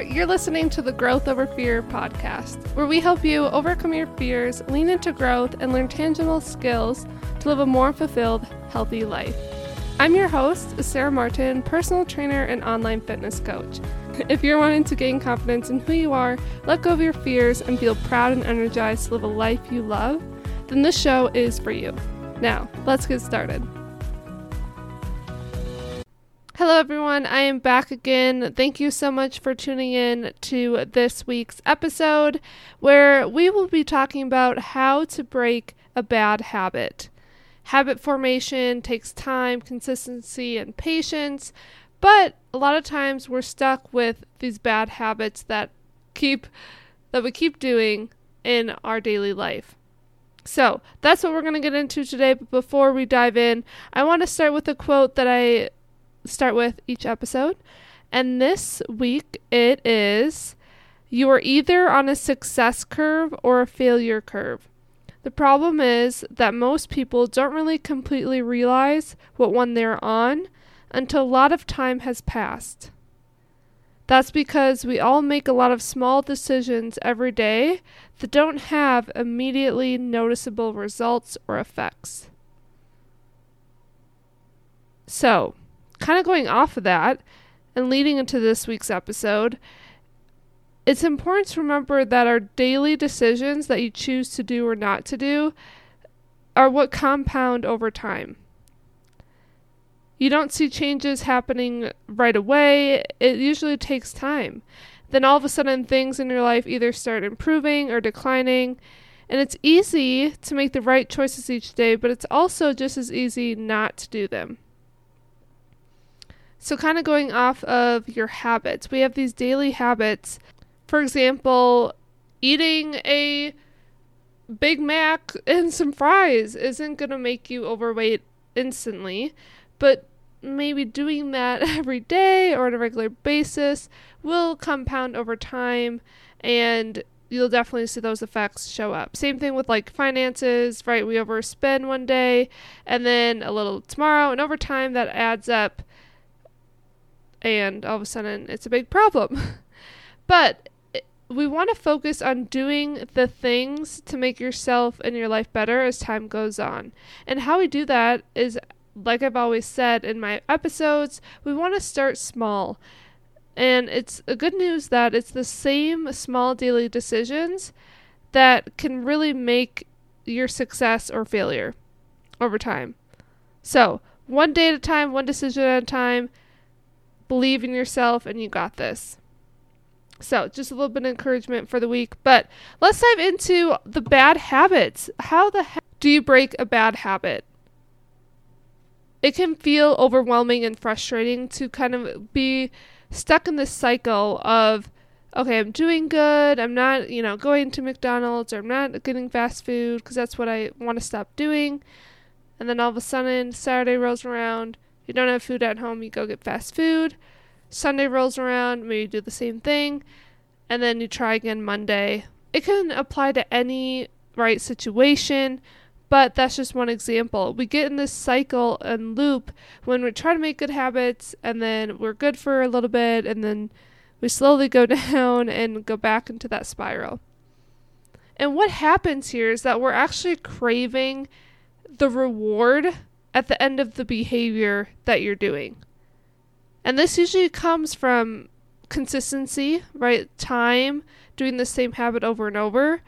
You're listening to the Growth Over Fear podcast, where we help you overcome your fears, lean into growth, and learn tangible skills to live a more fulfilled, healthy life. I'm your host, Sarah Martin, personal trainer and online fitness coach. If you're wanting to gain confidence in who you are, let go of your fears, and feel proud and energized to live a life you love, then this show is for you. Now, let's get started. Hello, everyone. I am back again. Thank you so much for tuning in to this week's episode, where we will be talking about how to break a bad habit. Habit formation takes time, consistency, and patience, but a lot of times we're stuck with these bad habits that keep that we keep doing in our daily life. So that's what we're going to get into today. But before we dive in, I want to start with a quote that I start with each episode. And this week it is you are either on a success curve or a failure curve. The problem is that most people don't really completely realize what one they're on until a lot of time has passed. That's because we all make a lot of small decisions every day that don't have immediately noticeable results or effects. So, kind of going off of that and leading into this week's episode, it's important to remember that our daily decisions that you choose to do or not to do are what compound over time. You don't see changes happening right away, it usually takes time. Then all of a sudden, things in your life either start improving or declining. And it's easy to make the right choices each day, but it's also just as easy not to do them. So, kind of going off of your habits, we have these daily habits. For example, eating a Big Mac and some fries isn't going to make you overweight instantly, but maybe doing that every day or on a regular basis will compound over time and you'll definitely see those effects show up. Same thing with like finances, right? We overspend one day and then a little tomorrow, and over time that adds up and all of a sudden it's a big problem. but eh, we want to focus on doing the things to make yourself and your life better as time goes on. And how we do that is, like I've always said in my episodes, we want to start small. And it's a good news that it's the same small daily decisions that can really make your success or failure over time. So, one day at a time, one decision at a time, believe in yourself, and you got this. So, just a little bit of encouragement for the week. But let's dive into the bad habits. How the heck do you break a bad habit? It can feel overwhelming and frustrating to kind of be stuck in this cycle of, okay, I'm doing good. I'm not, you know, going to McDonald's or I'm not getting fast food because that's what I want to stop doing. And then all of a sudden, Saturday rolls around you don't have food at home, you go get fast food. Sunday rolls around, maybe do the same thing, and then you try again Monday. It can apply to any right situation, but that's just one example. We get in this cycle and loop when we try to make good habits and then we're good for a little bit and then we slowly go down and go back into that spiral. And what happens here is that we're actually craving the reward at the end of the behavior that you're doing. And this usually comes from consistency, right? Time, doing the same habit over and over.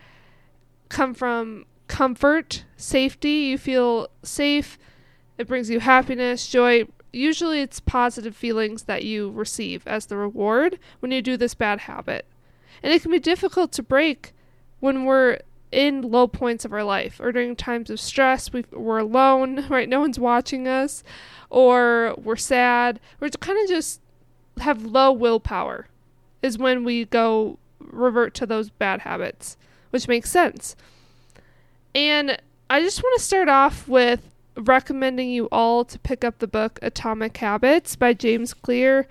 Come from comfort, safety. You feel safe. It brings you happiness, joy. Usually it's positive feelings that you receive as the reward when you do this bad habit. And it can be difficult to break when we're in low points of our life or during times of stress we are alone right? No one's watching us or we're sad. We're kind of just have low willpower is when we go revert to those bad habits which makes sense. And i just want to start off with recommending you all to pick up the book atomic habits by james clear.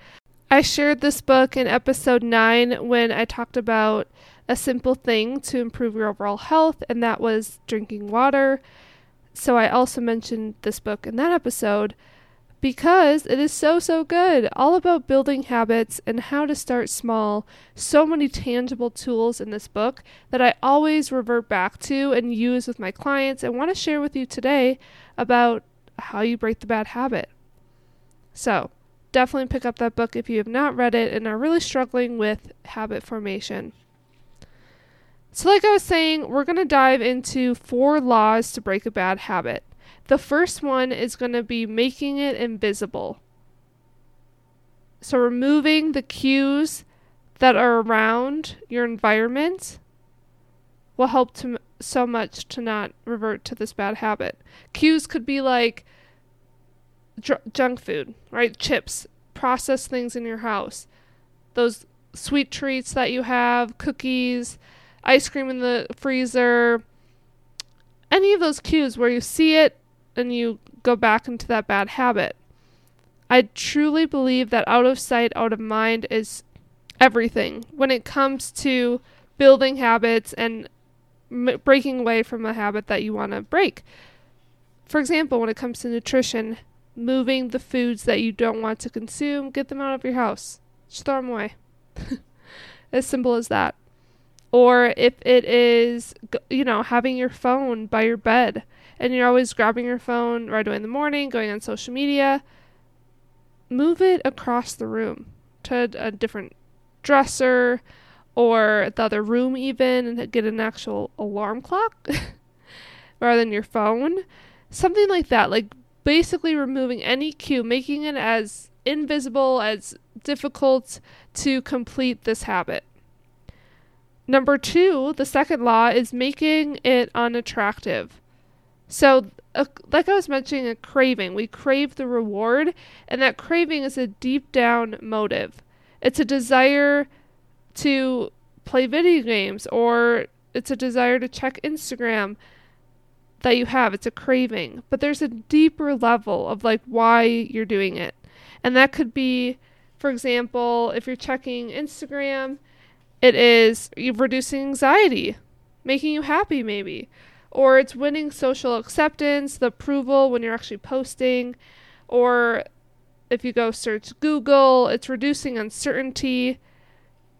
I shared this book in episode 9 when i talked about a simple thing to improve your overall health, and that was drinking water. So I also mentioned this book in that episode. because it is so, so good. All about building habits and how to start small. So many tangible tools in this book that I always revert back to and use with my clients and want to share with you today about how you break the bad habit. So, definitely pick up that book if you have not read it and are really struggling with habit formation. So, like I was saying, we're going to dive into four laws to break a bad habit. The first one is going to be making it invisible. So, removing the cues that are around your environment will help to so much to not revert to this bad habit. Cues could be like dr- junk food, right? Chips, processed things in your house, those sweet treats that you have, cookies, ice cream in the freezer, any of those cues where you see it and you go back into that bad habit. I truly believe that out of sight, out of mind is everything when it comes to building habits and m- breaking away from a habit that you want to break. For example, when it comes to nutrition, moving the foods that you don't want to consume, get them out of your house. Just throw them away. as simple as that. Or if it is, you know, having your phone by your bed and you're always grabbing your phone right away in the morning, going on social media, move it across the room to a different dresser or the other room, even, and get an actual alarm clock rather than your phone. Something like that. Like basically removing any cue, making it as invisible, as difficult to complete this habit. Number two, the second law is making it unattractive. So, uh, like I was mentioning, a craving. We crave the reward, and that craving is a deep down motive. It's a desire to play video games, or it's a desire to check Instagram that you have. It's a craving. But there's a deeper level of like why you're doing it. And that could be, for example, if you're checking Instagram, it is reducing anxiety, making you happy, maybe or it's winning social acceptance, the approval when you're actually posting, or if you go search Google, it's reducing uncertainty.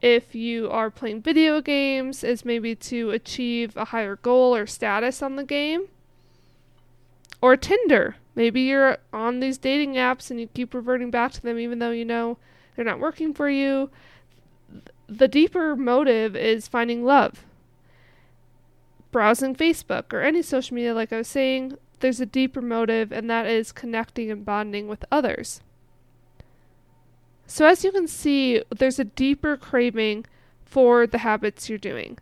If you are playing video games, is maybe to achieve a higher goal or status on the game. Or Tinder. Maybe you're on these dating apps and you keep reverting back to them even though you know they're not working for you. The deeper motive is finding love browsing Facebook or any social media, like I was saying, there's a deeper motive, and that is connecting and bonding with others. So, as you can see, there's a deeper craving for the habits you're doing.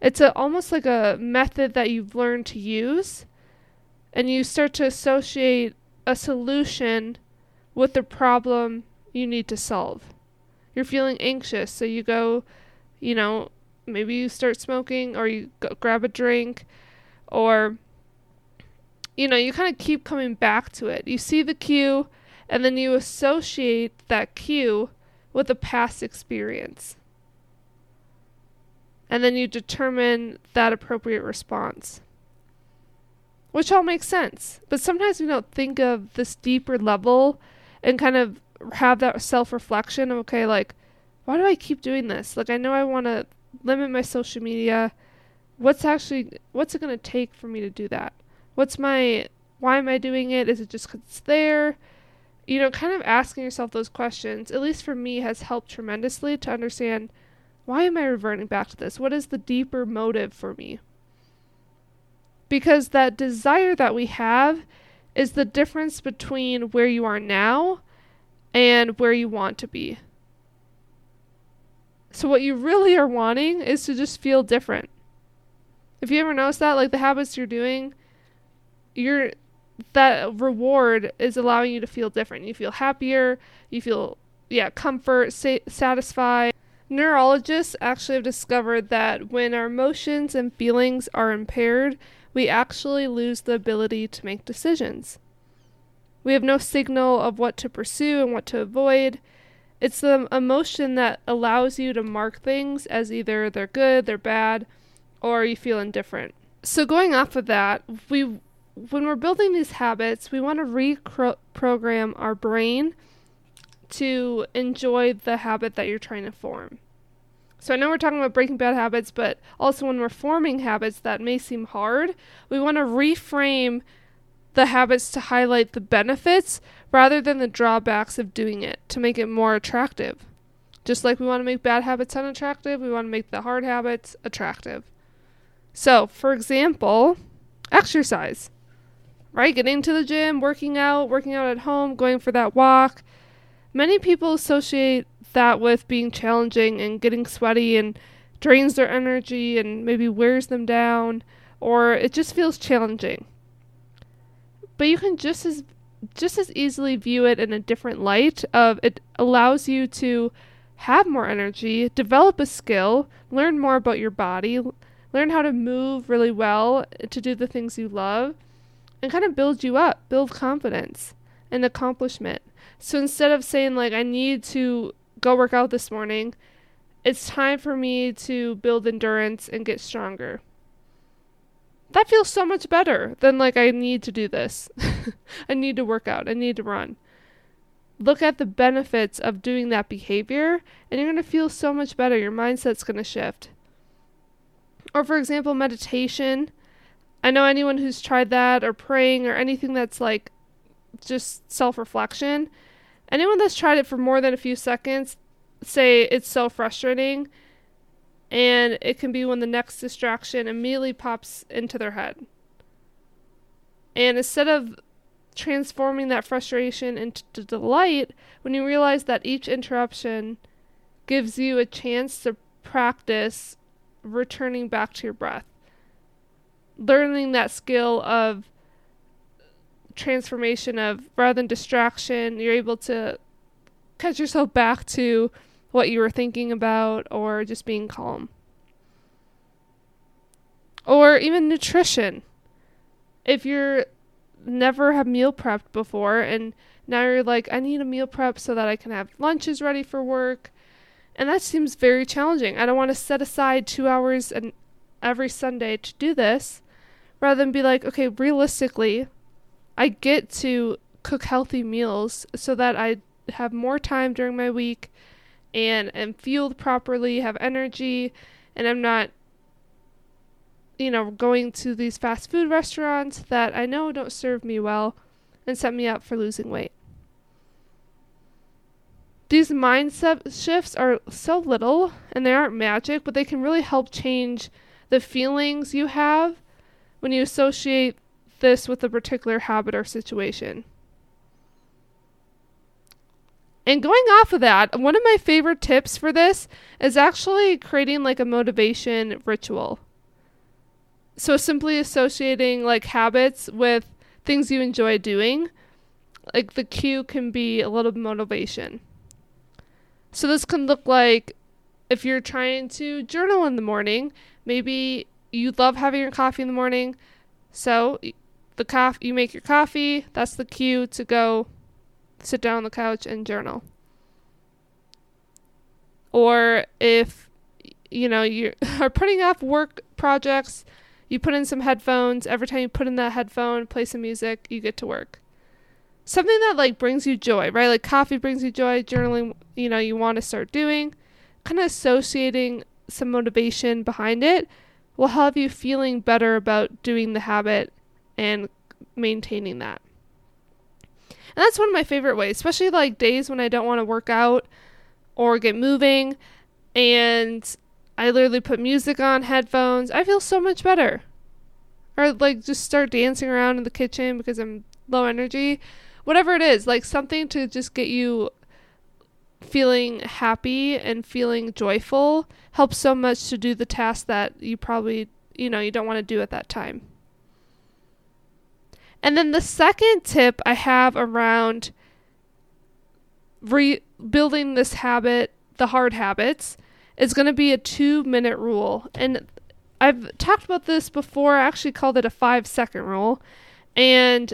It's a, almost like a method that you've learned to use, and you start to associate a solution with the problem you need to solve. You're feeling anxious, so you go, you know, maybe you start smoking or you go grab a drink or you know you kind of keep coming back to it. You see the cue and then you associate that cue with a past experience. And then you determine that appropriate response. Which all makes sense but sometimes we don't think of this deeper level and kind of have that self-reflection of okay like why do i keep doing this? Like i know i want to limit my social media. What's actually what's it going to take for me to do that? What's my why am i doing it? Is it just because it's there? You know kind of asking yourself those questions at least for me has helped tremendously to understand why am i reverting back to this? What is the deeper motive for me? Because that desire that we have is the difference between where you are now and where you want to be so what you really are wanting is to just feel different. If you ever notice that, like the habits you're doing, you're that reward is allowing you to feel different. You feel happier, you feel yeah, comfort, sa- satisfied. Neurologists actually have discovered that when our emotions and feelings are impaired, we actually lose the ability to make decisions. We have no signal of what to pursue and what to avoid. It's the emotion that allows you to mark things as either they're good, they're bad, or you feel indifferent. So going off of that, we when we're building these habits, we want to reprogram our brain to enjoy the habit that you're trying to form. So I know we're talking about breaking bad habits, but also when we're forming habits that may seem hard, we want to reframe the habits to highlight the benefits rather than the drawbacks of doing it to make it more attractive. Just like we want to make bad habits unattractive, we want to make the hard habits attractive. So, for example, exercise, right? Getting to the gym, working out, working out at home, going for that walk. Many people associate that with being challenging and getting sweaty and drains their energy and maybe wears them down or it just feels challenging. But you can just as just as easily view it in a different light of it allows you to have more energy, develop a skill, learn more about your body, learn how to move really well to do the things you love and kind of build you up, build confidence and accomplishment. So instead of saying like I need to go work out this morning. It's time for me to build endurance and get stronger. That feels so much better than like I need to do this. I need to work out. I need to run. Look at the benefits of doing that behavior and you're going to feel so much better. Your mindset's going to shift. Or for example, meditation. I know anyone who's tried that or praying or anything that's like just self-reflection anyone that's tried it for more than a few seconds say it's so frustrating and it can be when the next distraction immediately pops into their head. And instead of transforming that frustration into delight, when you realize that each interruption gives you a chance to practice returning back to your breath, learning that skill of transformation of rather than distraction, you're able to catch yourself back to what you were thinking about or just being calm. Or even nutrition. If you're never have meal prepped before and now you're like, I need a meal prep so that I can have lunches ready for work. And that seems very challenging. I don't want to set aside two hours and every Sunday to do this rather than be like, okay, realistically, I get to cook healthy meals so that I have more time during my week and am fueled properly, have energy, and I'm not you know, going to these fast food restaurants that I know don't serve me well and set me up for losing weight. These mindset shifts are so little and they aren't magic, but they can really help change the feelings you have when you associate this with a particular habit or situation. And going off of that, one of my favorite tips for this is actually creating like a motivation ritual. So simply associating like habits with things you enjoy doing, like the cue can be a little motivation. So this can look like if you're trying to journal in the morning, maybe you love having your coffee in the morning. So the coffee you make your coffee, that's the cue to go sit down on the couch and journal. Or if you know you are putting off work projects, you put in some headphones. Every time you put in that headphone, play some music, you get to work. Something that like brings you joy, right? Like coffee brings you joy, journaling, you know, you want to start doing. Kind of associating some motivation behind it will have you feeling better about doing the habit and maintaining that. And that's one of my favorite ways, especially like days when I don't want to work out or get moving and I literally put music on headphones. I feel so much better. Or like just start dancing around in the kitchen because I'm low energy. Whatever it is, like something to just get you feeling happy and feeling joyful helps so much to do the task that you probably, you know, you don't want to do at that time. And then the second tip I have around rebuilding this habit, the hard habits, is going to be a two minute rule. And I've talked about this before. I actually called it a five second rule. And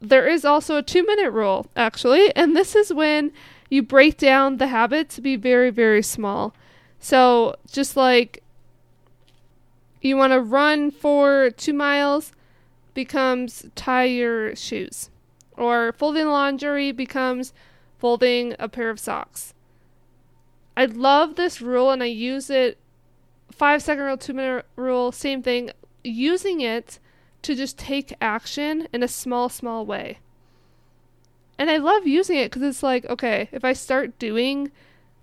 there is also a two minute rule, actually. And this is when you break down the habit to be very, very small. So just like you want to run for two miles, becomes tie your shoes, or folding laundry becomes folding a pair of socks. I love this rule and I use it five second rule, two minute rule, same thing. Using it to just take action in a small, small way. And I love using it because it's like, okay, if I start doing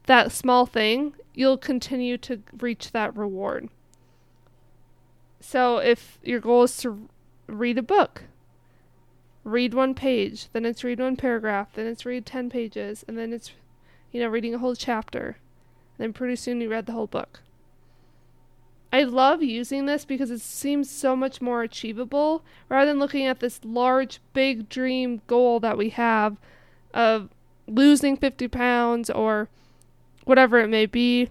that small thing, you'll continue to reach that reward. So if your goal is to read a book, read one page, then it's read one paragraph, then it's read 10 pages, and then it's, you know, reading a whole chapter. And then pretty soon you read the whole book. I love using this because it seems so much more achievable rather than looking at this large, big dream goal that we have of losing 50 pounds or whatever it may be.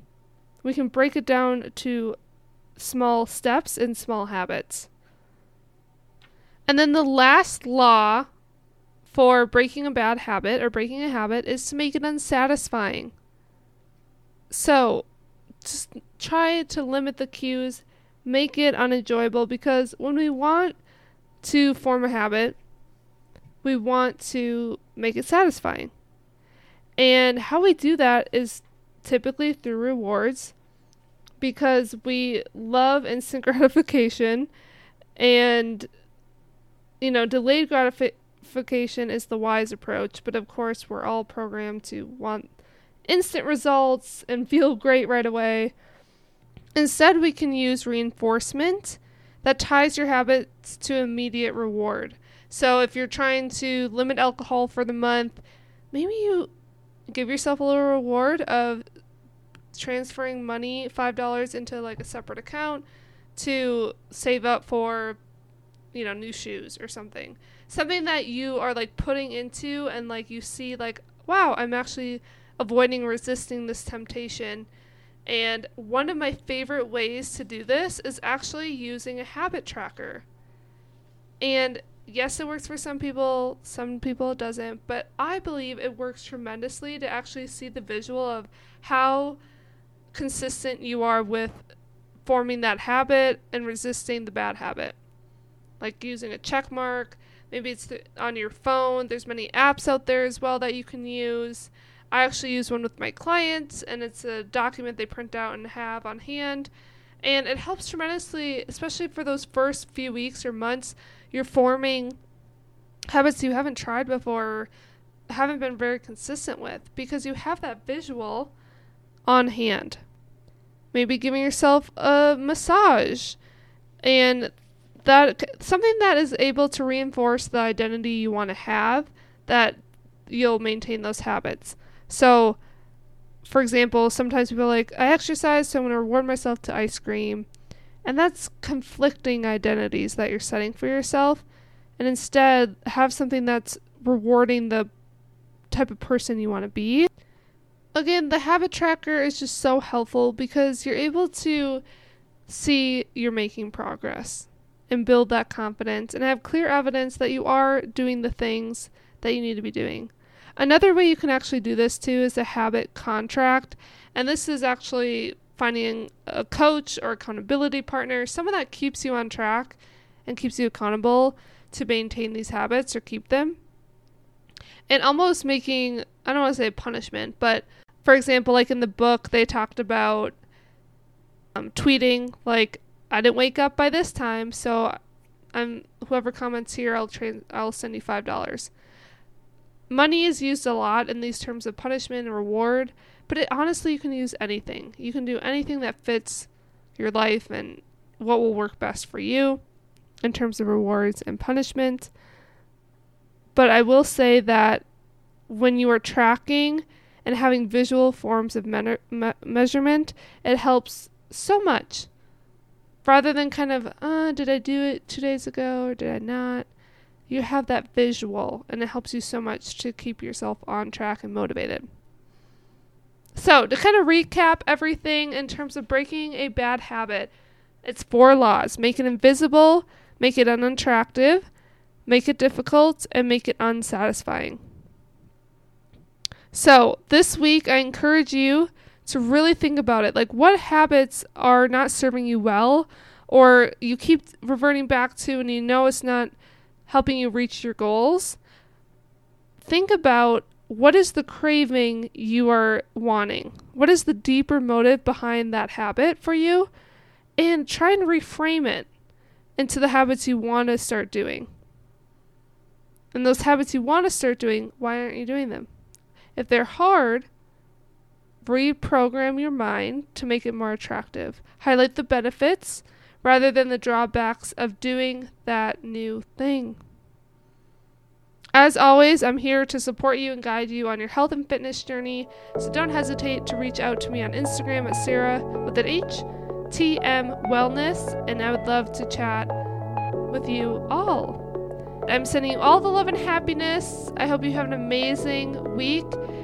We can break it down to small steps and small habits. And then the last law for breaking a bad habit or breaking a habit is to make it unsatisfying. So, just try to limit the cues, make it unenjoyable because when we want to form a habit, we want to make it satisfying. And how we do that is typically through rewards because we love instant gratification and you know delayed gratification is the wise approach but of course we're all programmed to want instant results and feel great right away. Instead we can use reinforcement that ties your habits to immediate reward. So if you're trying to limit alcohol for the month maybe you give yourself a little reward of transferring money $5 into like a separate account to save up for you know new shoes or something. Something that you are like putting into and like you see like wow i'm actually avoiding resisting this temptation. And one of my favorite ways to do this is actually using a habit tracker. And yes it works for some people some people it doesn't but i believe it works tremendously to actually see the visual of how consistent you are with forming that habit and resisting the bad habit. Like using a check mark, maybe it's th- on your phone. There's many apps out there as well that you can use. I actually use one with my clients, and it's a document they print out and have on hand. And it helps tremendously, especially for those first few weeks or months. You're forming habits you haven't tried before, haven't been very consistent with, because you have that visual on hand. Maybe giving yourself a massage and that something that is able to reinforce the identity you want to have that you'll maintain those habits. So, for example, sometimes people are like, I exercise, so I'm going to reward myself to ice cream. And that's conflicting identities that you're setting for yourself. And instead, have something that's rewarding the type of person you want to be again, the habit tracker is just so helpful because you're able to see you're making progress and build that confidence and have clear evidence that you are doing the things that you need to be doing. Another way you can actually do this too is a habit contract, and this is actually finding a coach or accountability partner, someone that keeps you on track and keeps you accountable to maintain these habits or keep them. And almost making, I don't want to say punishment, but for example, like in the book, they talked about um, tweeting, like, I didn't wake up by this time, so I'm whoever comments here, I'll tra- I'll send you five dollars. Money is used a lot in these terms of punishment and reward, but it, honestly, you can use anything. You can do anything that fits your life and what will work best for you in terms of rewards and punishment. But I will say that when you are tracking and having visual forms of me- me- measurement, it helps so much. Rather than kind of, uh, did I do it two days ago or did I not? You have that visual, and it helps you so much to keep yourself on track and motivated. So, to kind of recap everything in terms of breaking a bad habit, it's four laws make it invisible, make it unattractive, make it difficult, and make it unsatisfying. So, this week, I encourage you to really think about it. Like, what habits are not serving you well, or you keep reverting back to and you know it's not helping you reach your goals, think about what is the craving you are wanting? What is the deeper motive behind that habit for you? And try and reframe it into the habits you want to start doing. And those habits you want to start doing, why aren't you doing them? If they're hard, reprogram your mind to make it more attractive. Highlight the benefits rather than the drawbacks of doing that new thing. As always, I'm here to support you and guide you on your health and fitness journey, so don't hesitate to reach out to me on Instagram at Sarah with an H, TM Wellness, and I would love to chat with you all. I'm sending you all the love and happiness. I hope you have an amazing week,